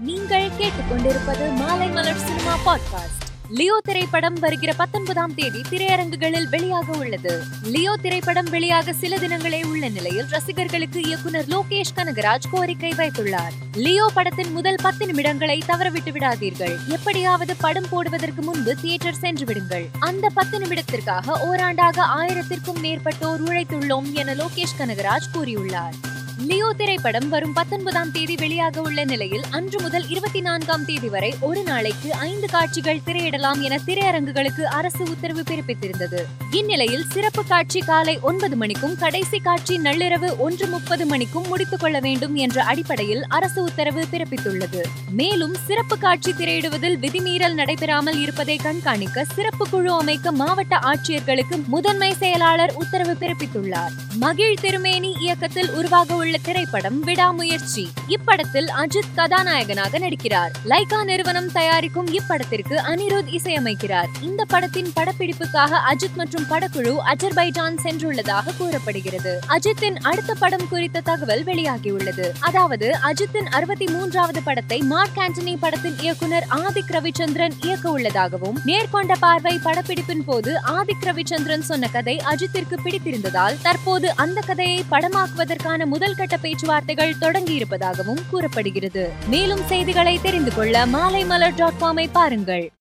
நீங்கள் கேட்டுக்கொண்டிருப்பது மாலை மலர் சினிமா பாட்காஸ்ட். லியோ திரைப்படம் வருகிற பத்தொன்பதாம் தேதி திரையரங்குகளில் வெளியாக உள்ளது. லியோ திரைப்படம் வெளியாக சில தினங்களே உள்ள நிலையில் ரசிகர்களுக்கு இயக்குனர் லோகேஷ் கனகராஜ் கோரிக்கை வைத்துள்ளார். லியோ படத்தின் முதல் பத்து நிமிடங்களை தவறவிட்டு விடாதீர்கள். எப்படியாவது படம் போடுவதற்கு முன்பு தியேட்டர் சென்று விடுங்கள். அந்த பத்து நிமிடத்திற்காக ஓராண்டாக ஆயிரத்திற்கும் மேற்பட்டோர் உழைத்துள்ளோம் என லோகேஷ் கனகராஜ் கூறியுள்ளார். லியோ திரைப்படம் வரும் பத்தொன்பதாம் தேதி வெளியாக உள்ள நிலையில் அன்று முதல் இருபத்தி நான்காம் தேதி வரை ஒரு நாளைக்கு ஐந்து காட்சிகள் திரையிடலாம் என திரையரங்குகளுக்கு அரசு உத்தரவு பிறப்பித்திருந்தது. இந்நிலையில் சிறப்பு காட்சி காலை ஒன்பது மணிக்கும் கடைசி காட்சி நள்ளிரவு ஒன்று முப்பது மணிக்கும் முடித்துக் கொள்ள வேண்டும் என்ற அடிப்படையில் அரசு உத்தரவு பிறப்பித்துள்ளது. மேலும் சிறப்பு காட்சி திரையிடுவதில் விதிமீறல் நடைபெறாமல் இருப்பதை கண்காணிக்க சிறப்பு குழு அமைக்க மாவட்ட ஆட்சியர்களுக்கு முதன்மை செயலாளர் உத்தரவு பிறப்பித்துள்ளார். மகிழ் திருமேனி இயக்கத்தில் உருவாக உள்ள திரைப்படம் விடாமுயற்சி. இப்படத்தில் அஜித் கதாநாயகனாக நடிக்கிறார். லைகா நிறுவனம் தயாரிக்கும் இப்படத்திற்கு அனிருத் இசையமைக்கிறார். இந்த படத்தின் படப்பிடிப்புக்காக அஜித் மற்றும் படக்குழு அஜர்பைஜான் சென்றுள்ளதாக கூறப்படுகிறது. அஜித்தின் அடுத்த படம் குறித்த தகவல் வெளியாகியுள்ளது. அதாவது அஜித்தின் அறுபத்தி மூன்றாவது படத்தை மார்க் ஆண்டனி படத்தின் இயக்குனர் ஆதிக் ரவிச்சந்திரன் இயக்க உள்ளதாகவும் நேர்கொண்ட பார்வை படப்பிடிப்பின் போது ஆதிக் ரவிச்சந்திரன் சொன்ன கதை அஜித்திற்கு பிடித்திருந்ததால் தற்போது அந்த கதையை படமாக்குவதற்கான முதல் கட்ட பேச்சுவார்த்தைகள் தொடங்கியிருப்பதாகவும் கூறப்படுகிறது. மேலும் செய்திகளை தெரிந்து கொள்ள மாலை மலர் டாட் காமை பாருங்கள்.